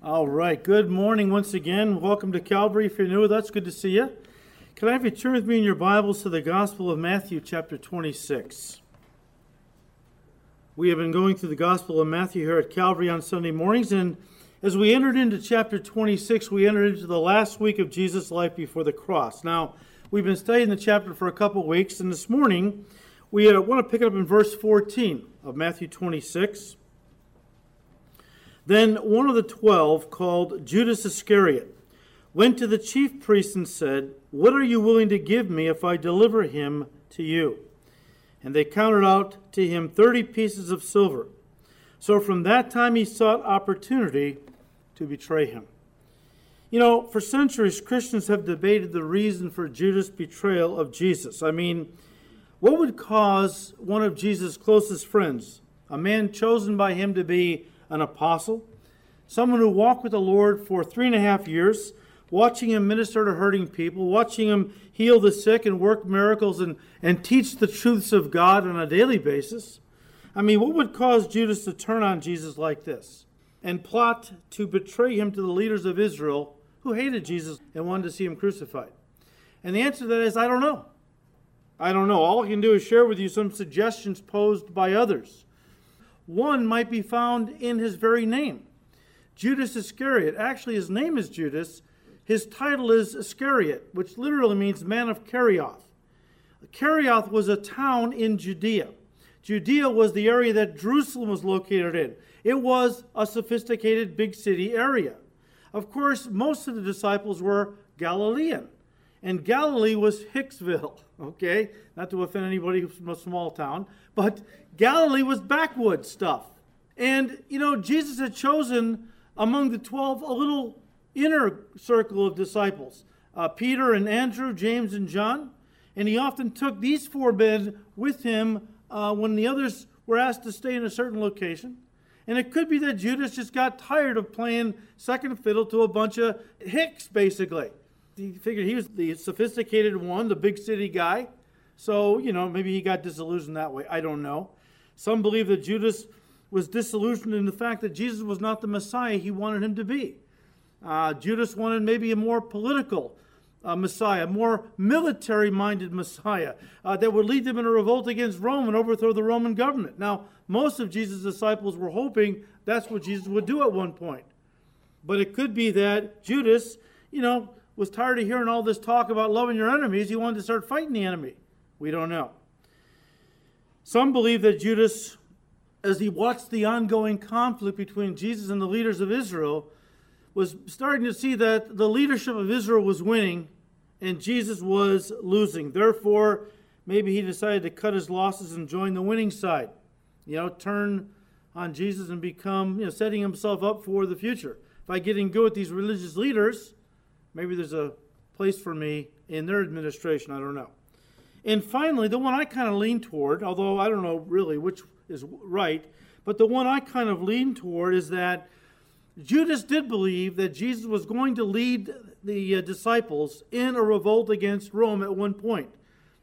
All right. Good morning once again. Welcome to Calvary. If you're new with us, good to see you. Can I have you turn with me in your Bibles to the Gospel of Matthew, chapter 26? We have been going through the Gospel of Matthew here at Calvary on Sunday mornings, and as we entered into chapter 26, we entered into the last week of Jesus' life before the cross. Now, we've been studying the chapter for a couple weeks, and this morning we uh, want to pick it up in verse 14 of Matthew 26. Then one of the twelve, called Judas Iscariot, went to the chief priests and said, What are you willing to give me if I deliver him to you? And they counted out to him thirty pieces of silver. So from that time he sought opportunity to betray him. You know, for centuries, Christians have debated the reason for Judas' betrayal of Jesus. I mean, what would cause one of Jesus' closest friends, a man chosen by him to be an apostle, someone who walked with the Lord for three and a half years, watching him minister to hurting people, watching him heal the sick and work miracles and, and teach the truths of God on a daily basis. I mean, what would cause Judas to turn on Jesus like this and plot to betray him to the leaders of Israel who hated Jesus and wanted to see him crucified? And the answer to that is I don't know. I don't know. All I can do is share with you some suggestions posed by others. One might be found in his very name. Judas Iscariot. Actually, his name is Judas. His title is Iscariot, which literally means man of Kerioth. Kerioth was a town in Judea. Judea was the area that Jerusalem was located in. It was a sophisticated big city area. Of course, most of the disciples were Galilean, and Galilee was Hicksville, okay? Not to offend anybody from a small town, but Galilee was backwoods stuff. And, you know, Jesus had chosen among the 12 a little inner circle of disciples uh, Peter and Andrew, James and John. And he often took these four men with him uh, when the others were asked to stay in a certain location. And it could be that Judas just got tired of playing second fiddle to a bunch of hicks, basically. He figured he was the sophisticated one, the big city guy. So, you know, maybe he got disillusioned that way. I don't know. Some believe that Judas was disillusioned in the fact that Jesus was not the Messiah he wanted him to be. Uh, Judas wanted maybe a more political uh, Messiah, more military minded Messiah uh, that would lead them in a revolt against Rome and overthrow the Roman government. Now, most of Jesus' disciples were hoping that's what Jesus would do at one point. But it could be that Judas, you know, was tired of hearing all this talk about loving your enemies. He wanted to start fighting the enemy. We don't know. Some believe that Judas, as he watched the ongoing conflict between Jesus and the leaders of Israel, was starting to see that the leadership of Israel was winning and Jesus was losing. Therefore, maybe he decided to cut his losses and join the winning side. You know, turn on Jesus and become, you know, setting himself up for the future. By getting good with these religious leaders, maybe there's a place for me in their administration. I don't know. And finally, the one I kind of lean toward, although I don't know really which is right, but the one I kind of lean toward is that Judas did believe that Jesus was going to lead the uh, disciples in a revolt against Rome at one point.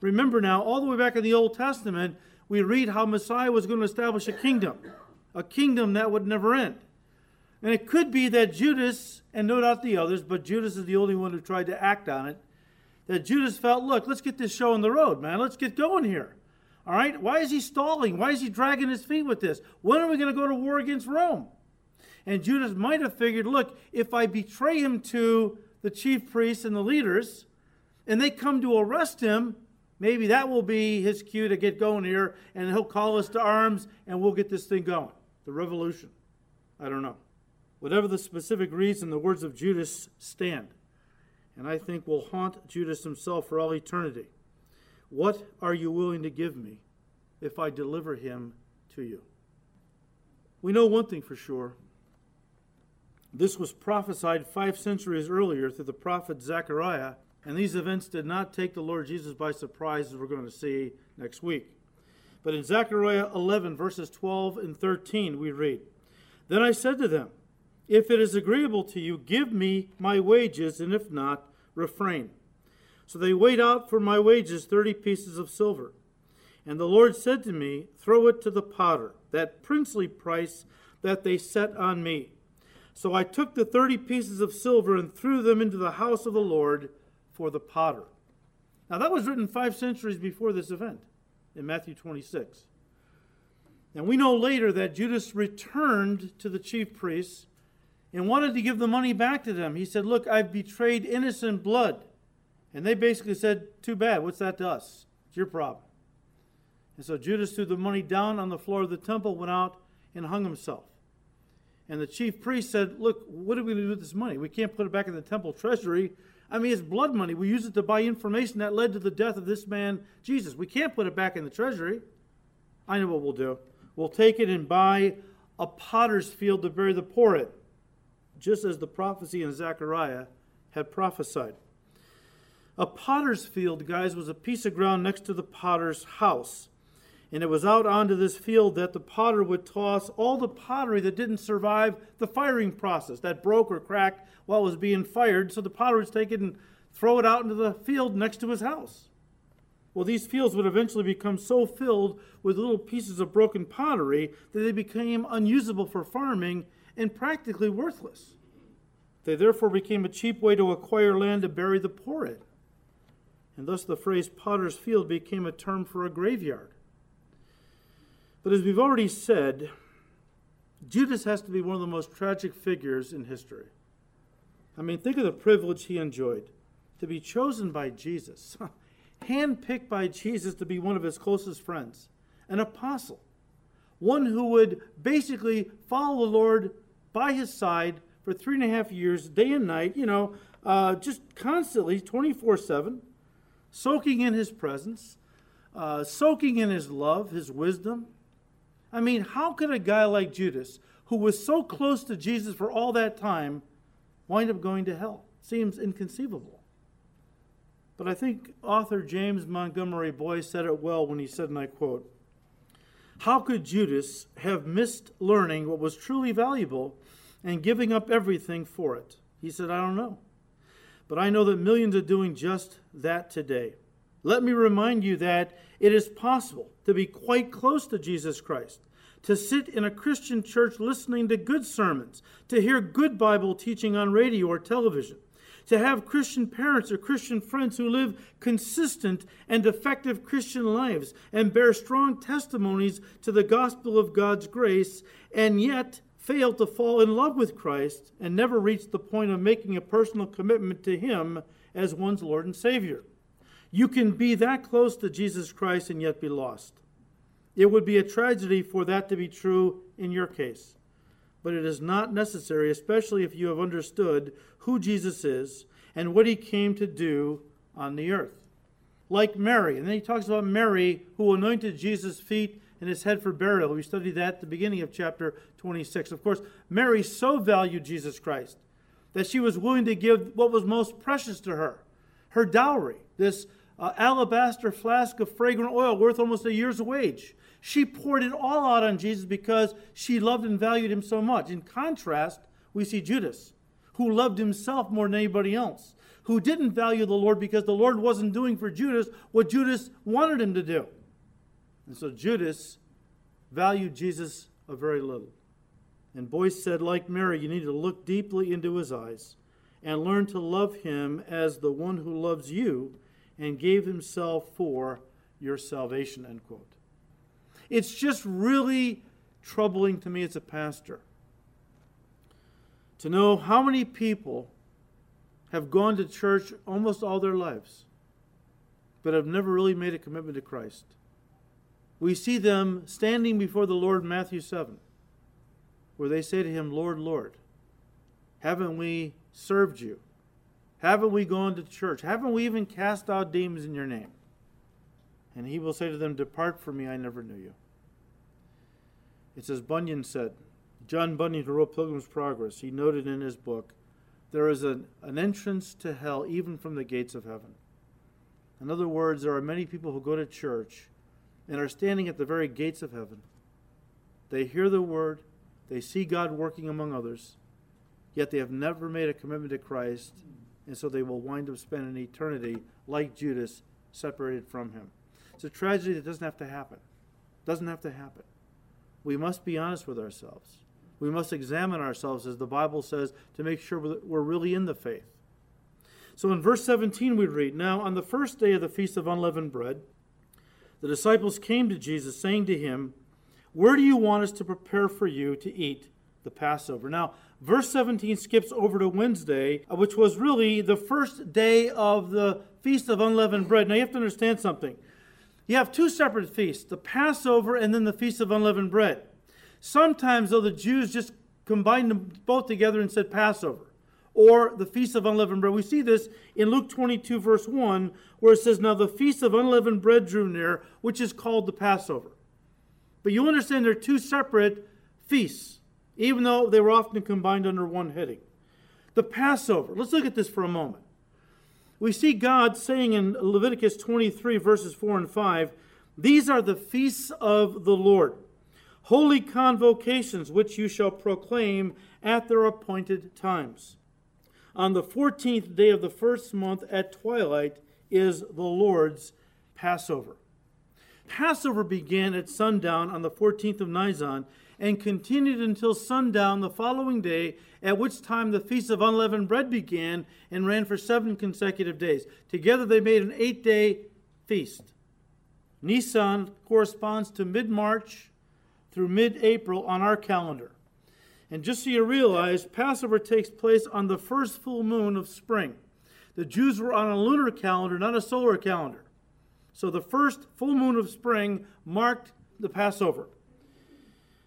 Remember now, all the way back in the Old Testament, we read how Messiah was going to establish a kingdom, a kingdom that would never end. And it could be that Judas, and no doubt the others, but Judas is the only one who tried to act on it, that Judas felt, look, let's get this show on the road, man. Let's get going here. All right? Why is he stalling? Why is he dragging his feet with this? When are we going to go to war against Rome? And Judas might have figured, look, if I betray him to the chief priests and the leaders, and they come to arrest him, maybe that will be his cue to get going here, and he'll call us to arms, and we'll get this thing going. The revolution. I don't know. Whatever the specific reason, the words of Judas stand and I think will haunt Judas himself for all eternity. What are you willing to give me if I deliver him to you? We know one thing for sure. This was prophesied five centuries earlier through the prophet Zechariah, and these events did not take the Lord Jesus by surprise, as we're going to see next week. But in Zechariah 11, verses 12 and 13, we read Then I said to them, if it is agreeable to you, give me my wages, and if not, refrain. So they weighed out for my wages thirty pieces of silver. And the Lord said to me, Throw it to the potter, that princely price that they set on me. So I took the thirty pieces of silver and threw them into the house of the Lord for the potter. Now, that was written five centuries before this event in Matthew 26. And we know later that Judas returned to the chief priests and wanted to give the money back to them. He said, Look, I've betrayed innocent blood. And they basically said, Too bad. What's that to us? It's your problem. And so Judas threw the money down on the floor of the temple, went out, and hung himself. And the chief priest said, Look, what are we going to do with this money? We can't put it back in the temple treasury. I mean, it's blood money. We use it to buy information that led to the death of this man, Jesus. We can't put it back in the treasury. I know what we'll do. We'll take it and buy a potter's field to bury the poor in, just as the prophecy in Zechariah had prophesied. A potter's field, guys, was a piece of ground next to the potter's house. And it was out onto this field that the potter would toss all the pottery that didn't survive the firing process, that broke or cracked while it was being fired. So the potter would take it and throw it out into the field next to his house. Well, these fields would eventually become so filled with little pieces of broken pottery that they became unusable for farming and practically worthless. They therefore became a cheap way to acquire land to bury the poor in. And thus the phrase potter's field became a term for a graveyard. But as we've already said, Judas has to be one of the most tragic figures in history. I mean, think of the privilege he enjoyed to be chosen by Jesus, handpicked by Jesus to be one of his closest friends, an apostle, one who would basically follow the Lord by his side for three and a half years, day and night, you know, uh, just constantly, 24 7, soaking in his presence, uh, soaking in his love, his wisdom, I mean, how could a guy like Judas, who was so close to Jesus for all that time, wind up going to hell? Seems inconceivable. But I think author James Montgomery Boice said it well when he said, and I quote, How could Judas have missed learning what was truly valuable and giving up everything for it? He said, I don't know. But I know that millions are doing just that today. Let me remind you that it is possible to be quite close to Jesus Christ, to sit in a Christian church listening to good sermons, to hear good Bible teaching on radio or television, to have Christian parents or Christian friends who live consistent and effective Christian lives and bear strong testimonies to the gospel of God's grace, and yet fail to fall in love with Christ and never reach the point of making a personal commitment to Him as one's Lord and Savior. You can be that close to Jesus Christ and yet be lost. It would be a tragedy for that to be true in your case. But it is not necessary, especially if you have understood who Jesus is and what he came to do on the earth. Like Mary. And then he talks about Mary who anointed Jesus' feet and his head for burial. We studied that at the beginning of chapter 26. Of course, Mary so valued Jesus Christ that she was willing to give what was most precious to her her dowry, this uh, alabaster flask of fragrant oil worth almost a year's wage. She poured it all out on Jesus because she loved and valued him so much. In contrast, we see Judas, who loved himself more than anybody else, who didn't value the Lord because the Lord wasn't doing for Judas what Judas wanted him to do. And so Judas valued Jesus a very little. And Boice said, like Mary, you need to look deeply into his eyes and learn to love him as the one who loves you and gave himself for your salvation, end quote. It's just really troubling to me as a pastor to know how many people have gone to church almost all their lives, but have never really made a commitment to Christ. We see them standing before the Lord in Matthew 7, where they say to him, Lord, Lord, haven't we served you? Haven't we gone to church? Haven't we even cast out demons in your name? And he will say to them, Depart from me, I never knew you. It's as Bunyan said. John Bunyan, who wrote Pilgrim's Progress, he noted in his book, There is an, an entrance to hell even from the gates of heaven. In other words, there are many people who go to church and are standing at the very gates of heaven. They hear the word, they see God working among others, yet they have never made a commitment to Christ and so they will wind up spending eternity like Judas, separated from him. It's a tragedy that doesn't have to happen. Doesn't have to happen. We must be honest with ourselves. We must examine ourselves, as the Bible says, to make sure that we're really in the faith. So in verse 17, we read Now, on the first day of the Feast of Unleavened Bread, the disciples came to Jesus, saying to him, Where do you want us to prepare for you to eat the Passover? Now, verse 17 skips over to Wednesday, uh, which was really the first day of the Feast of Unleavened Bread. Now, you have to understand something. You have two separate feasts the Passover and then the Feast of Unleavened Bread. Sometimes, though, the Jews just combined them both together and said Passover or the Feast of Unleavened Bread. We see this in Luke 22, verse 1, where it says, Now the Feast of Unleavened Bread drew near, which is called the Passover. But you understand they're two separate feasts, even though they were often combined under one heading. The Passover. Let's look at this for a moment. We see God saying in Leviticus 23, verses 4 and 5, These are the feasts of the Lord, holy convocations which you shall proclaim at their appointed times on the 14th day of the first month at twilight is the Lord's Passover. Passover began at sundown on the 14th of Nisan and continued until sundown the following day, at which time the Feast of Unleavened Bread began and ran for seven consecutive days. Together they made an eight day feast. Nisan corresponds to mid March through mid April on our calendar. And just so you realize, Passover takes place on the first full moon of spring. The Jews were on a lunar calendar, not a solar calendar. So the first full moon of spring marked the Passover.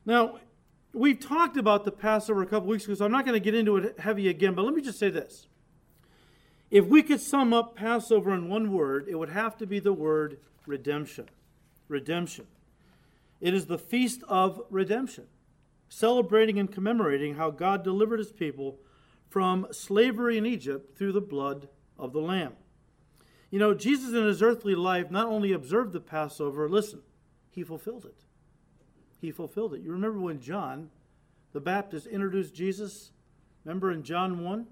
Now, we've talked about the Passover a couple weeks ago, so I'm not going to get into it heavy again, but let me just say this. If we could sum up Passover in one word, it would have to be the word redemption. Redemption. It is the feast of redemption celebrating and commemorating how God delivered his people from slavery in Egypt through the blood of the Lamb. You know, Jesus in his earthly life not only observed the Passover, listen, he fulfilled it. He fulfilled it. You remember when John the Baptist introduced Jesus? Remember in John 1?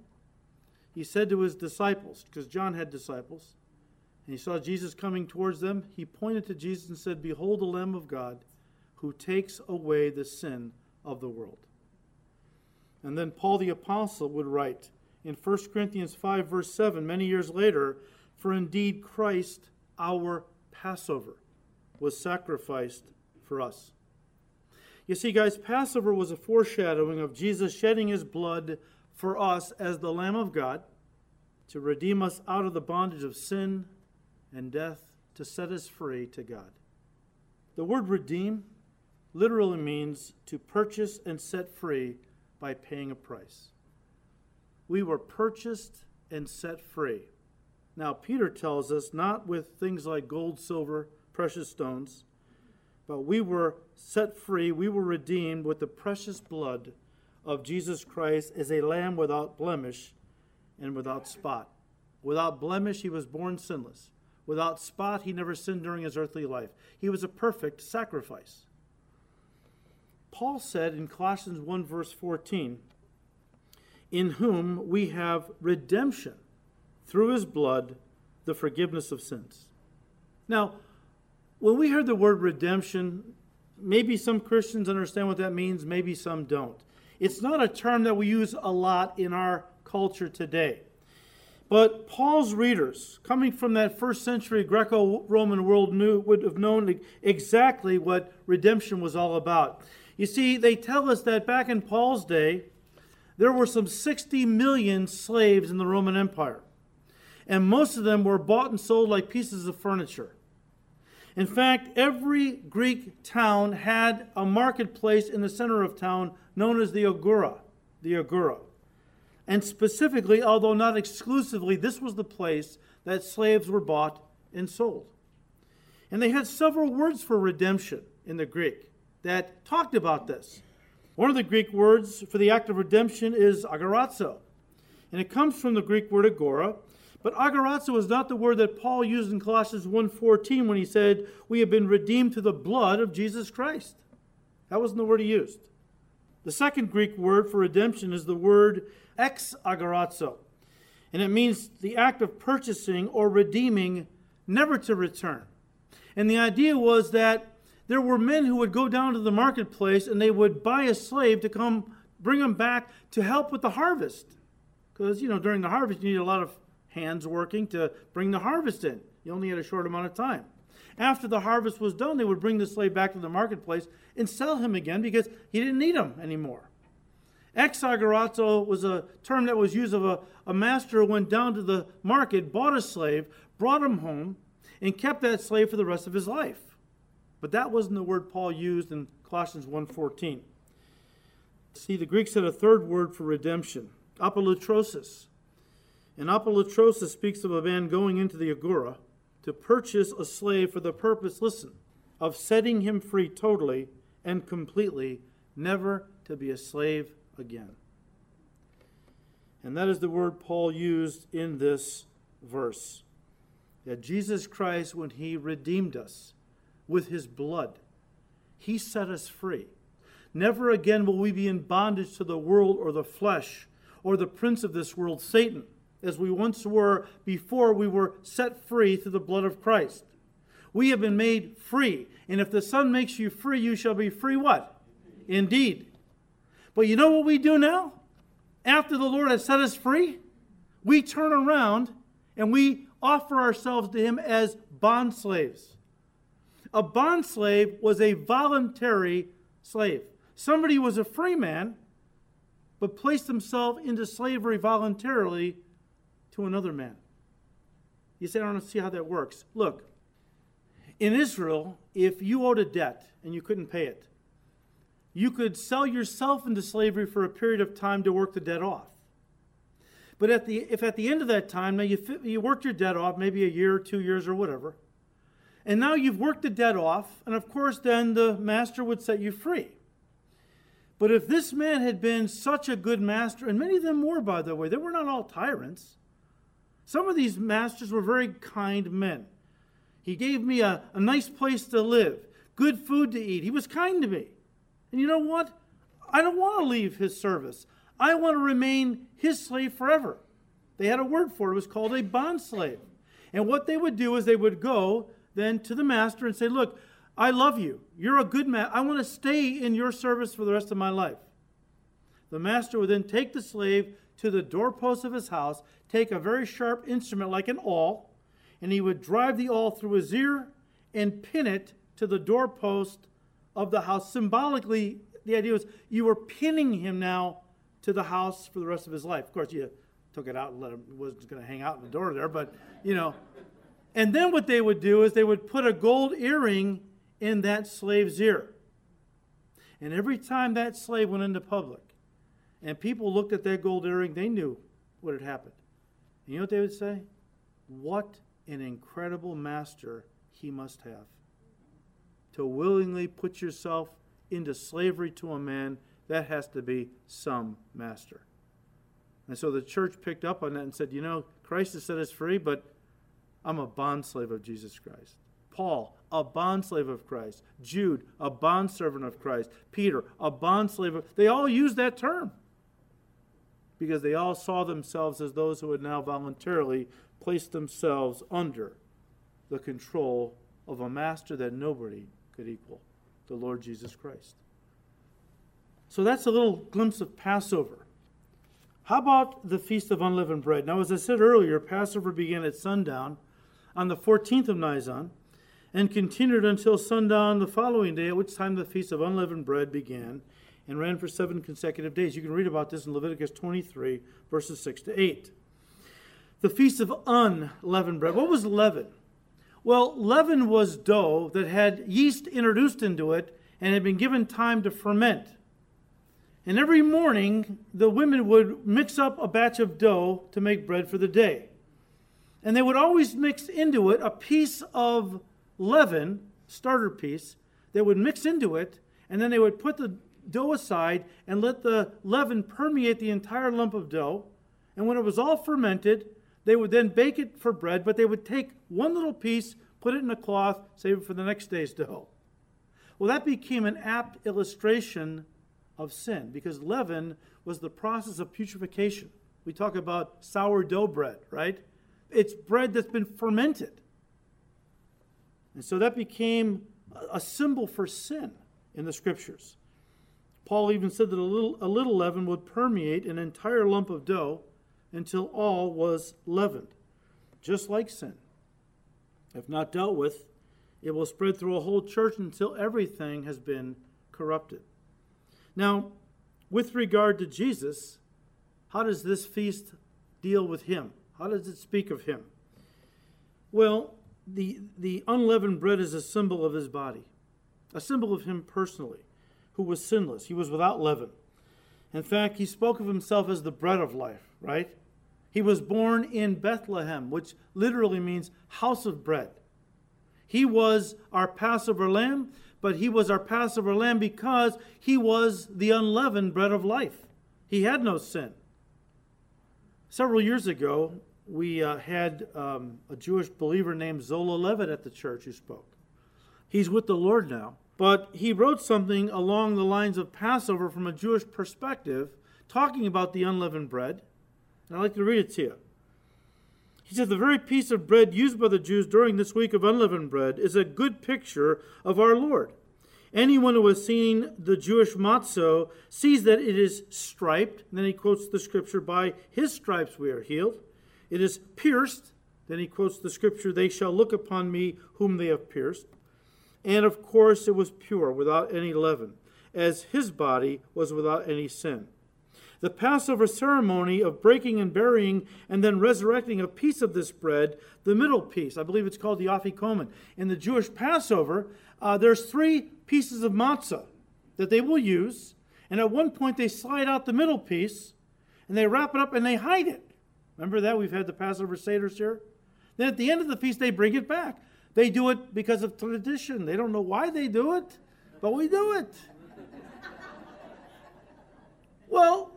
He said to his disciples, because John had disciples, and he saw Jesus coming towards them, he pointed to Jesus and said, Behold the Lamb of God who takes away the sin of the world. And then Paul the Apostle would write in 1 Corinthians 5, verse 7, many years later, For indeed Christ, our Passover, was sacrificed for us. You see, guys, Passover was a foreshadowing of Jesus shedding his blood for us as the Lamb of God to redeem us out of the bondage of sin and death, to set us free to God. The word redeem literally means to purchase and set free by paying a price. We were purchased and set free. Now, Peter tells us not with things like gold, silver, precious stones, but we were set free, we were redeemed with the precious blood of Jesus Christ as a lamb without blemish and without spot. Without blemish, he was born sinless. Without spot, he never sinned during his earthly life. He was a perfect sacrifice. Paul said in Colossians 1, verse 14, in whom we have redemption through his blood, the forgiveness of sins. Now, when we hear the word redemption, maybe some Christians understand what that means, maybe some don't. It's not a term that we use a lot in our culture today. But Paul's readers, coming from that first century Greco Roman world, knew, would have known exactly what redemption was all about. You see, they tell us that back in Paul's day, there were some 60 million slaves in the Roman Empire, and most of them were bought and sold like pieces of furniture. In fact, every Greek town had a marketplace in the center of town known as the Agora, the Agora. And specifically, although not exclusively, this was the place that slaves were bought and sold. And they had several words for redemption in the Greek that talked about this. One of the Greek words for the act of redemption is agorazo, and it comes from the Greek word agora. But agorazo is not the word that Paul used in Colossians 1:14 when he said, "We have been redeemed to the blood of Jesus Christ." That wasn't the word he used. The second Greek word for redemption is the word ex agorazo, and it means the act of purchasing or redeeming, never to return. And the idea was that there were men who would go down to the marketplace and they would buy a slave to come bring him back to help with the harvest. Because, you know, during the harvest, you need a lot of hands working to bring the harvest in. You only had a short amount of time. After the harvest was done, they would bring the slave back to the marketplace and sell him again because he didn't need him anymore. Exagorazo was a term that was used of a, a master who went down to the market, bought a slave, brought him home, and kept that slave for the rest of his life. But that wasn't the word Paul used in Colossians 1.14. See, the Greeks had a third word for redemption, apolutrosis. And apolutrosis speaks of a man going into the agora to purchase a slave for the purpose, listen, of setting him free totally and completely, never to be a slave again. And that is the word Paul used in this verse. That Jesus Christ, when he redeemed us with his blood, he set us free. Never again will we be in bondage to the world or the flesh or the prince of this world, Satan, as we once were before we were set free through the blood of Christ. We have been made free. And if the Son makes you free, you shall be free what? Indeed. But you know what we do now? After the Lord has set us free, we turn around and we offer ourselves to Him as bond slaves. A bond slave was a voluntary slave. Somebody was a free man, but placed himself into slavery voluntarily to another man. You say, I don't see how that works. Look, in Israel, if you owed a debt and you couldn't pay it, you could sell yourself into slavery for a period of time to work the debt off. But at the, if at the end of that time, now you, you worked your debt off, maybe a year, two years, or whatever, and now you've worked the debt off, and of course, then the master would set you free. But if this man had been such a good master, and many of them were, by the way, they were not all tyrants. Some of these masters were very kind men. He gave me a, a nice place to live, good food to eat. He was kind to me. And you know what? I don't want to leave his service. I want to remain his slave forever. They had a word for it. It was called a bond slave. And what they would do is they would go then to the master and say, Look, I love you. You're a good man. I want to stay in your service for the rest of my life. The master would then take the slave to the doorpost of his house, take a very sharp instrument like an awl, and he would drive the awl through his ear and pin it to the doorpost of the house. Symbolically, the idea was you were pinning him now to the house for the rest of his life. Of course, you took it out and let him was going to hang out in the door there, but you know. And then what they would do is they would put a gold earring in that slave's ear. And every time that slave went into public and people looked at that gold earring, they knew what had happened. And you know what they would say? What an incredible master he must have. To willingly put yourself into slavery to a man, that has to be some master. And so the church picked up on that and said, you know, Christ has set us free, but I'm a bondslave of Jesus Christ. Paul, a bondslave of Christ. Jude, a bondservant of Christ. Peter, a bondslave of they all used that term. Because they all saw themselves as those who had now voluntarily placed themselves under the control of a master that nobody could equal, the Lord Jesus Christ. So that's a little glimpse of Passover. How about the Feast of Unleavened Bread? Now, as I said earlier, Passover began at sundown on the 14th of Nisan and continued until sundown the following day, at which time the Feast of Unleavened Bread began and ran for seven consecutive days. You can read about this in Leviticus 23, verses 6 to 8. The Feast of Unleavened Bread. What was leaven? Well, leaven was dough that had yeast introduced into it and had been given time to ferment. And every morning, the women would mix up a batch of dough to make bread for the day. And they would always mix into it a piece of leaven, starter piece, they would mix into it, and then they would put the dough aside and let the leaven permeate the entire lump of dough. And when it was all fermented, they would then bake it for bread, but they would take one little piece, put it in a cloth, save it for the next day's dough. Well, that became an apt illustration of sin because leaven was the process of putrefaction. We talk about sourdough bread, right? It's bread that's been fermented. And so that became a symbol for sin in the scriptures. Paul even said that a little, a little leaven would permeate an entire lump of dough until all was leavened, just like sin. If not dealt with, it will spread through a whole church until everything has been corrupted. Now, with regard to Jesus, how does this feast deal with him? How does it speak of him? Well, the, the unleavened bread is a symbol of his body, a symbol of him personally, who was sinless. He was without leaven. In fact, he spoke of himself as the bread of life, right? He was born in Bethlehem, which literally means house of bread. He was our Passover lamb, but he was our Passover lamb because he was the unleavened bread of life. He had no sin. Several years ago, we uh, had um, a Jewish believer named Zola Levitt at the church who spoke. He's with the Lord now, but he wrote something along the lines of Passover from a Jewish perspective, talking about the unleavened bread. And I'd like to read it to you. He said, The very piece of bread used by the Jews during this week of unleavened bread is a good picture of our Lord. Anyone who has seen the Jewish matzo sees that it is striped. And then he quotes the scripture, By his stripes we are healed. It is pierced. Then he quotes the scripture, They shall look upon me whom they have pierced. And of course, it was pure, without any leaven, as his body was without any sin. The Passover ceremony of breaking and burying and then resurrecting a piece of this bread, the middle piece, I believe it's called the afikomen. In the Jewish Passover, uh, there's three pieces of matzah that they will use, and at one point they slide out the middle piece and they wrap it up and they hide it. Remember that? We've had the Passover Seders here. Then at the end of the feast, they bring it back. They do it because of tradition. They don't know why they do it, but we do it. well,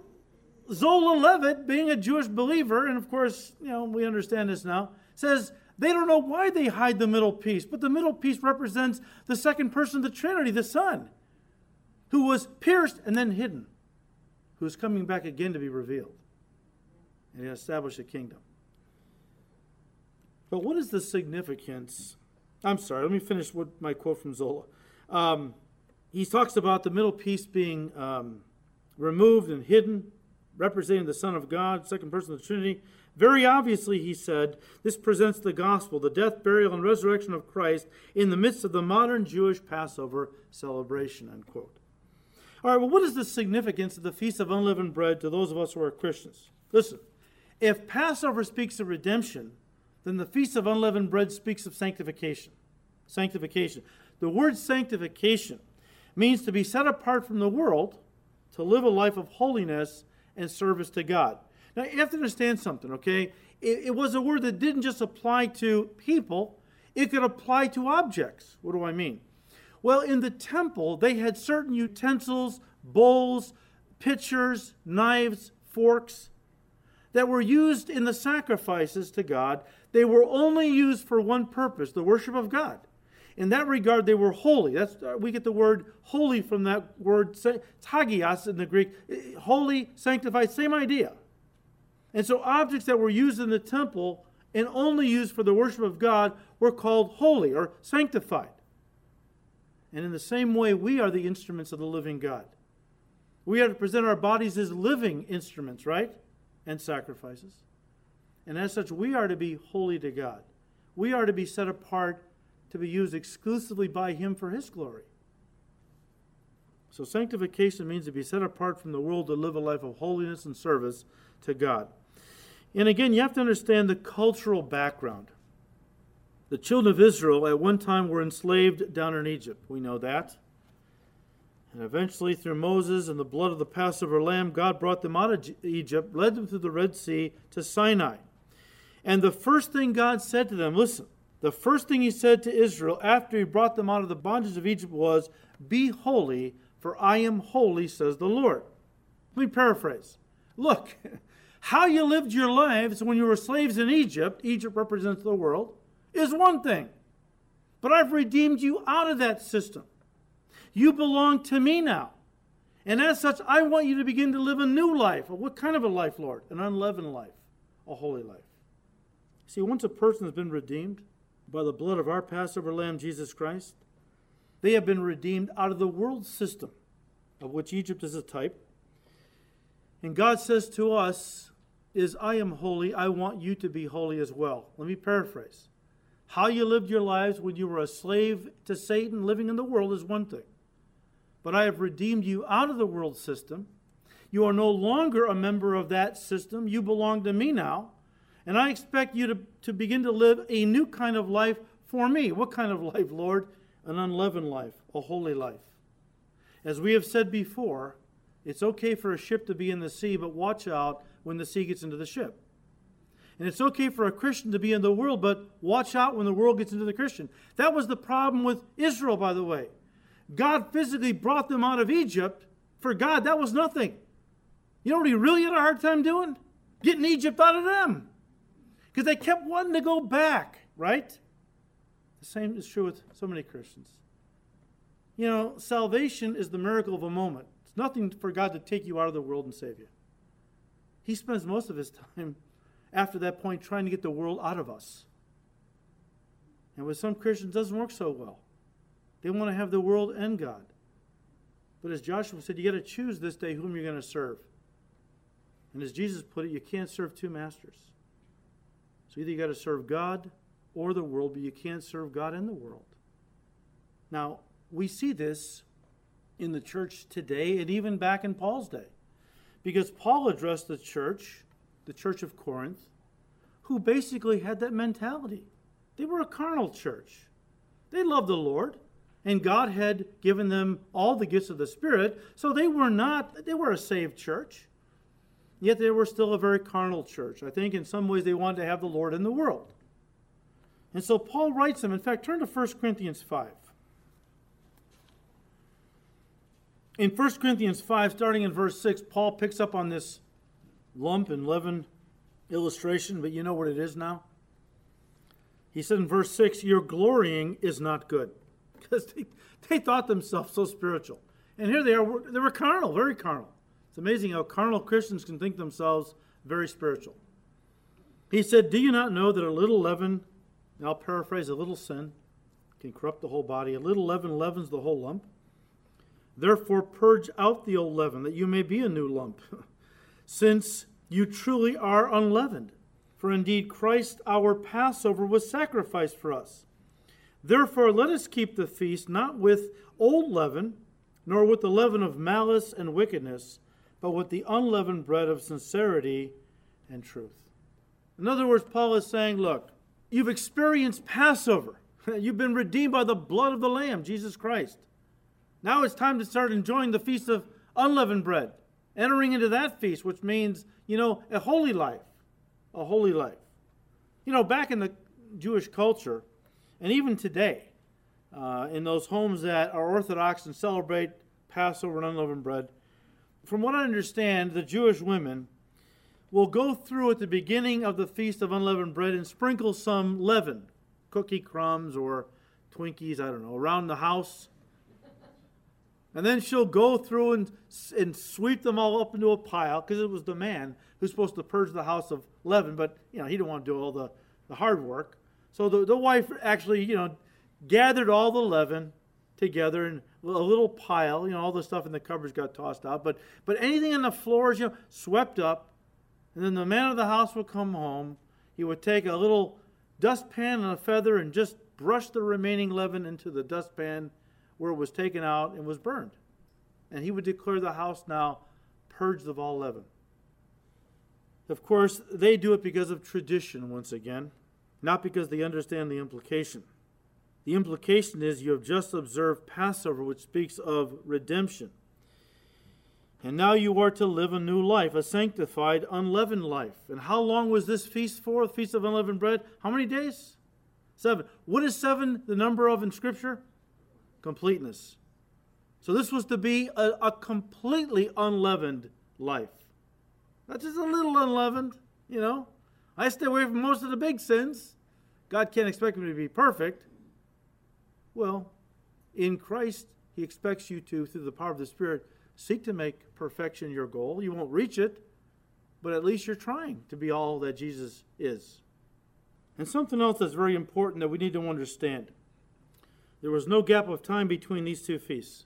Zola Levitt, being a Jewish believer, and of course, you know, we understand this now, says they don't know why they hide the middle piece, but the middle piece represents the second person of the Trinity, the Son, who was pierced and then hidden, who is coming back again to be revealed and establish a kingdom. But what is the significance? I'm sorry, let me finish with my quote from Zola. Um, he talks about the middle piece being um, removed and hidden, representing the Son of God, second person of the Trinity. Very obviously, he said, this presents the gospel, the death, burial, and resurrection of Christ in the midst of the modern Jewish Passover celebration. Unquote. All right, well, what is the significance of the Feast of Unleavened Bread to those of us who are Christians? Listen, if Passover speaks of redemption, then the Feast of Unleavened Bread speaks of sanctification. Sanctification. The word sanctification means to be set apart from the world, to live a life of holiness and service to God. Now, you have to understand something, okay? It, it was a word that didn't just apply to people, it could apply to objects. What do I mean? Well, in the temple, they had certain utensils, bowls, pitchers, knives, forks, that were used in the sacrifices to God, they were only used for one purpose the worship of God. In that regard, they were holy. That's uh, we get the word holy from that word hagios in the Greek. Holy, sanctified, same idea. And so objects that were used in the temple and only used for the worship of God were called holy or sanctified. And in the same way, we are the instruments of the living God. We are to present our bodies as living instruments, right? and sacrifices. And as such, we are to be holy to God. We are to be set apart to be used exclusively by Him for His glory. So, sanctification means to be set apart from the world to live a life of holiness and service to God. And again, you have to understand the cultural background. The children of Israel at one time were enslaved down in Egypt. We know that. And eventually, through Moses and the blood of the Passover lamb, God brought them out of Egypt, led them through the Red Sea to Sinai. And the first thing God said to them, listen, the first thing he said to Israel after he brought them out of the bondage of Egypt was, Be holy, for I am holy, says the Lord. Let me paraphrase. Look, how you lived your lives when you were slaves in Egypt, Egypt represents the world, is one thing. But I've redeemed you out of that system. You belong to me now. And as such, I want you to begin to live a new life. What kind of a life, Lord? An unleavened life, a holy life. See, once a person has been redeemed by the blood of our Passover lamb, Jesus Christ, They have been redeemed out of the world system, of which Egypt is a type. And God says to us, is I am holy, I want you to be holy as well. Let me paraphrase. How you lived your lives when you were a slave to Satan living in the world is one thing. But I have redeemed you out of the world system. You are no longer a member of that system. You belong to me now. And I expect you to, to begin to live a new kind of life for me. What kind of life, Lord? An unleavened life, a holy life. As we have said before, it's okay for a ship to be in the sea, but watch out when the sea gets into the ship. And it's okay for a Christian to be in the world, but watch out when the world gets into the Christian. That was the problem with Israel, by the way. God physically brought them out of Egypt. For God, that was nothing. You know what he really had a hard time doing? Getting Egypt out of them. Because they kept wanting to go back, right? The same is true with so many Christians. You know, salvation is the miracle of a moment. Nothing for God to take you out of the world and save you. He spends most of his time after that point trying to get the world out of us. And with some Christians, doesn't work so well. They want to have the world and God. But as Joshua said, you got to choose this day whom you're going to serve. And as Jesus put it, you can't serve two masters. So either you got to serve God or the world, but you can't serve God and the world. Now, we see this in the church today and even back in Paul's day. Because Paul addressed the church, the church of Corinth, who basically had that mentality. They were a carnal church. They loved the Lord, and God had given them all the gifts of the Spirit, so they were not, they were a saved church. Yet they were still a very carnal church. I think in some ways they wanted to have the Lord in the world. And so Paul writes them. In fact, turn to 1 Corinthians 5. In 1 Corinthians 5, starting in verse 6, Paul picks up on this lump and leaven illustration, but you know what it is now? He said in verse 6, Your glorying is not good. Because they, they thought themselves so spiritual. And here they are, they were carnal, very carnal. It's amazing how carnal Christians can think themselves very spiritual. He said, Do you not know that a little leaven, now I'll paraphrase, a little sin can corrupt the whole body? A little leaven leavens the whole lump. Therefore, purge out the old leaven, that you may be a new lump, since you truly are unleavened. For indeed, Christ our Passover was sacrificed for us. Therefore, let us keep the feast not with old leaven, nor with the leaven of malice and wickedness, but with the unleavened bread of sincerity and truth. In other words, Paul is saying, look, you've experienced Passover. You've been redeemed by the blood of the Lamb, Jesus Christ. Now it's time to start enjoying the feast of unleavened bread, entering into that feast, which means, you know, a holy life. A holy life. You know, back in the Jewish culture, and even today, uh, in those homes that are Orthodox and celebrate Passover and unleavened bread, from what I understand, the Jewish women will go through at the beginning of the Feast of Unleavened Bread and sprinkle some leaven, cookie crumbs or Twinkies, I don't know, around the house. And then she'll go through and, and sweep them all up into a pile because it was the man who's supposed to purge the house of leaven, but you know he didn't want to do all the, the hard work. So the, the wife actually, you know, gathered all the leaven together in a little pile. You know, all the stuff in the cupboards got tossed out, but but anything on the floors, you know, swept up. And then the man of the house would come home. He would take a little dustpan and a feather and just brush the remaining leaven into the dustpan where it was taken out and was burned. And he would declare the house now purged of all leaven. Of course, they do it because of tradition once again, not because they understand the implication. The implication is you have just observed Passover, which speaks of redemption. And now you are to live a new life, a sanctified, unleavened life. And how long was this feast for, the Feast of Unleavened Bread? How many days? Seven. What is seven the number of in Scripture? Completeness. So this was to be a, a completely unleavened life. Not just a little unleavened, you know. I stay away from most of the big sins. God can't expect me to be perfect. Well, in Christ, He expects you to, through the power of the Spirit, seek to make perfection your goal. You won't reach it, but at least you're trying to be all that Jesus is. And something else that's very important that we need to understand There was no gap of time between these two feasts.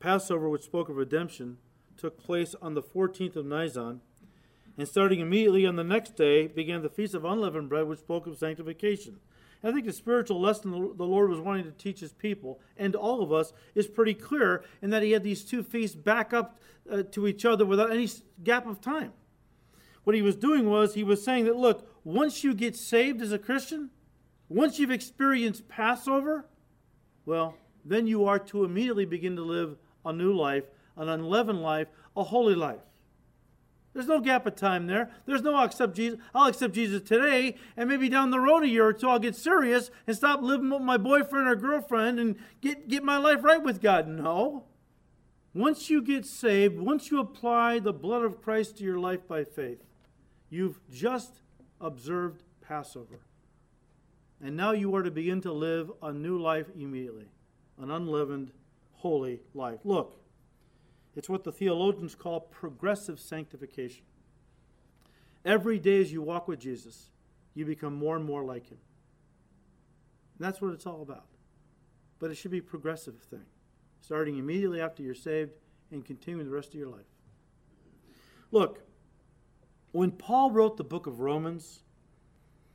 Passover, which spoke of redemption, took place on the 14th of Nisan, and starting immediately on the next day began the Feast of Unleavened Bread, which spoke of sanctification. I think the spiritual lesson the Lord was wanting to teach his people and all of us is pretty clear in that he had these two feasts back up uh, to each other without any gap of time. What he was doing was he was saying that, look, once you get saved as a Christian, once you've experienced Passover, well, then you are to immediately begin to live a new life, an unleavened life, a holy life. There's no gap of time there. There's no I'll accept Jesus. I'll accept Jesus today, and maybe down the road a year or two I'll get serious and stop living with my boyfriend or girlfriend and get, get my life right with God. No. Once you get saved, once you apply the blood of Christ to your life by faith, you've just observed Passover. And now you are to begin to live a new life immediately, an unleavened, holy life. Look, it's what the theologians call progressive sanctification. Every day as you walk with Jesus, you become more and more like him. And that's what it's all about. But it should be a progressive thing, starting immediately after you're saved and continuing the rest of your life. Look, when Paul wrote the book of Romans,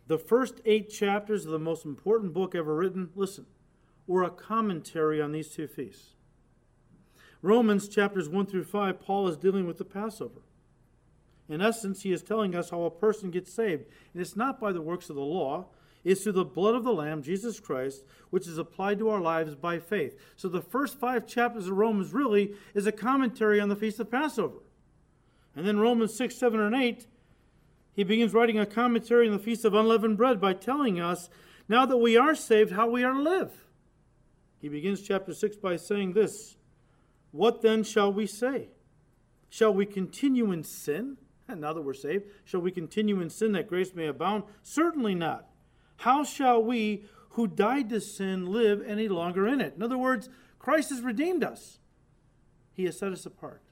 the first eight chapters of the most important book ever written, listen, were a commentary on these two feasts. Romans chapters 1 through 5, Paul is dealing with the Passover. In essence, he is telling us how a person gets saved. And it's not by the works of the law, it's through the blood of the Lamb, Jesus Christ, which is applied to our lives by faith. So the first five chapters of Romans really is a commentary on the Feast of Passover. And then Romans 6, 7, and 8, he begins writing a commentary on the Feast of Unleavened Bread by telling us, now that we are saved, how we are to live. He begins chapter 6 by saying this what then shall we say? Shall we continue in sin? And now that we're saved, shall we continue in sin that grace may abound? Certainly not. How shall we who died to sin live any longer in it? In other words, Christ has redeemed us. He has set us apart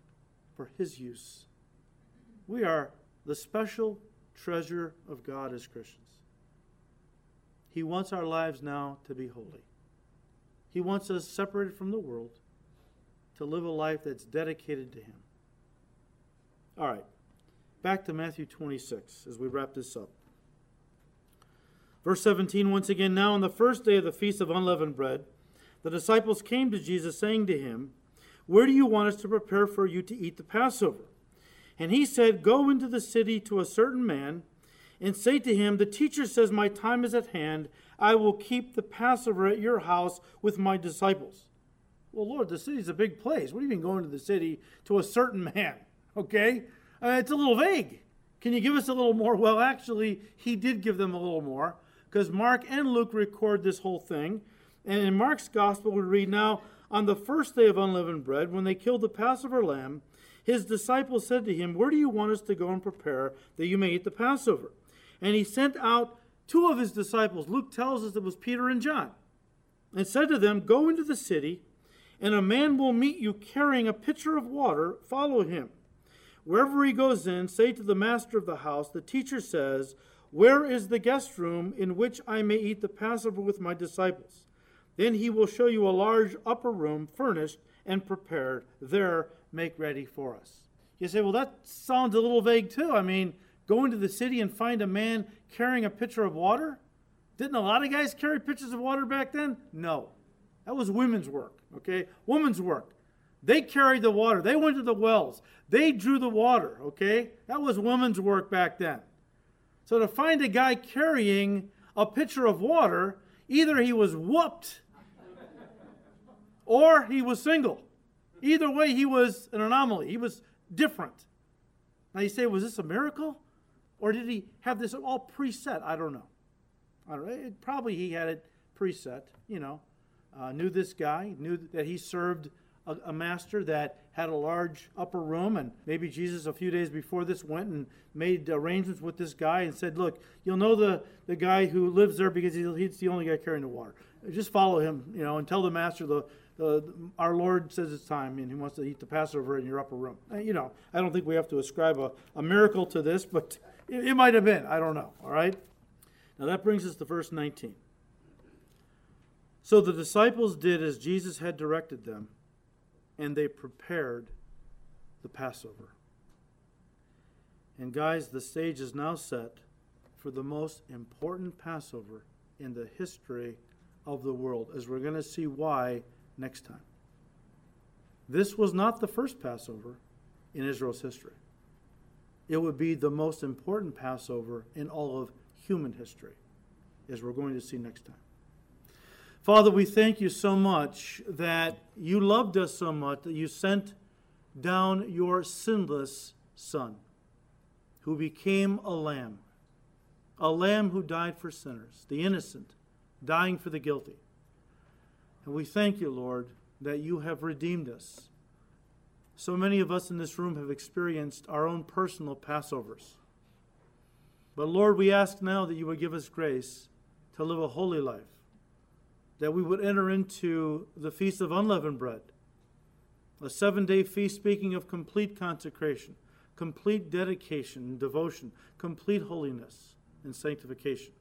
for his use. We are the special treasure of God as Christians. He wants our lives now to be holy. He wants us separated from the world to live a life that's dedicated to Him. All right, back to Matthew 26 as we wrap this up. Verse 17, once again, now on the first day of the Feast of Unleavened Bread, the disciples came to Jesus, saying to him, Where do you want us to prepare for you to eat the Passover? And he said, Go into the city to a certain man and say to him, The teacher says, My time is at hand. I will keep the Passover at your house with my disciples. Well, Lord, the city's a big place. What do you mean going to the city to a certain man? Okay? Uh, it's a little vague. Can you give us a little more? Well, actually, he did give them a little more because Mark and Luke record this whole thing. And in Mark's gospel, we read now, on the first day of unleavened bread, when they killed the Passover lamb, his disciples said to him, Where do you want us to go and prepare that you may eat the Passover? And he sent out two of his disciples. Luke tells us it was Peter and John. And said to them, Go into the city and a man will meet you carrying a pitcher of water, follow him. Wherever he goes in, say to the master of the house, The teacher says, Where is the guest room in which I may eat the Passover with my disciples? Then he will show you a large upper room, furnished and prepared. There, make ready for us. You say, Well, that sounds a little vague too. I mean, go into the city and find a man carrying a pitcher of water? Didn't a lot of guys carry pitchers of water back then? No. That was women's work, okay? Women's work. They carried the water. They went to the wells. They drew the water, okay? That was women's work back then. So to find a guy carrying a pitcher of water, either he was whooped or he was single. Either way, he was an anomaly. He was different. Now you say, was this a miracle? Or did he have this all preset? I don't know. I don't know. probably he had it preset, you know uh, knew this guy, knew that he served a, a, master that had a large upper room. And maybe Jesus, a few days before this, went and made arrangements with this guy and said, Look, you'll know the, the guy who lives there because he's the only guy carrying the water. Just follow him, you know, and tell the master the, our Lord says it's time and he wants to eat the Passover in your upper room. Uh, you know, I don't think we have to ascribe a, a miracle to this, but it, it might have been. I don't know. All right? Now that brings us to verse 19. So the disciples did as Jesus had directed them, and they prepared the Passover. And guys, the stage is now set for the most important Passover in the history of the world, as we're going to see why next time. This was not the first Passover in Israel's history. It would be the most important Passover in all of human history, as we're going to see next time. Father, we thank you so much that you loved us so much that you sent down your sinless Son, who became a lamb, a lamb who died for sinners, the innocent, dying for the guilty. And we thank you, Lord, that you have redeemed us. So many of us in this room have experienced our own personal Passovers. But Lord, we ask now that you would give us grace to live a holy life, that we would enter into the Feast of Unleavened Bread, a seven day feast speaking of complete consecration, complete dedication and devotion, complete holiness and sanctification.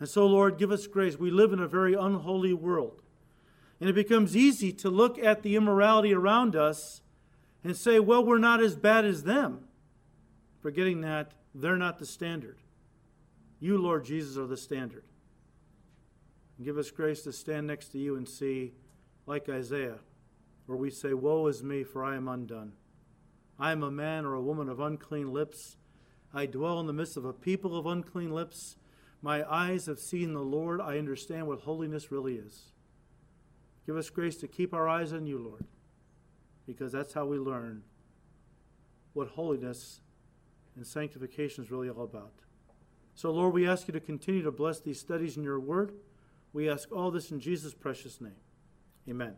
And so, Lord, give us grace. We live in a very unholy world. And it becomes easy to look at the immorality around us and say, well, we're not as bad as them, forgetting that they're not the standard. You, Lord Jesus, are the standard. And give us grace to stand next to you and see, like Isaiah, where we say, Woe is me, for I am undone. I am a man or a woman of unclean lips. I dwell in the midst of a people of unclean lips. My eyes have seen the Lord. I understand what holiness really is. Give us grace to keep our eyes on you, Lord, because that's how we learn what holiness and sanctification is really all about. So, Lord, we ask you to continue to bless these studies in your word. We ask all this in Jesus' precious name. Amen.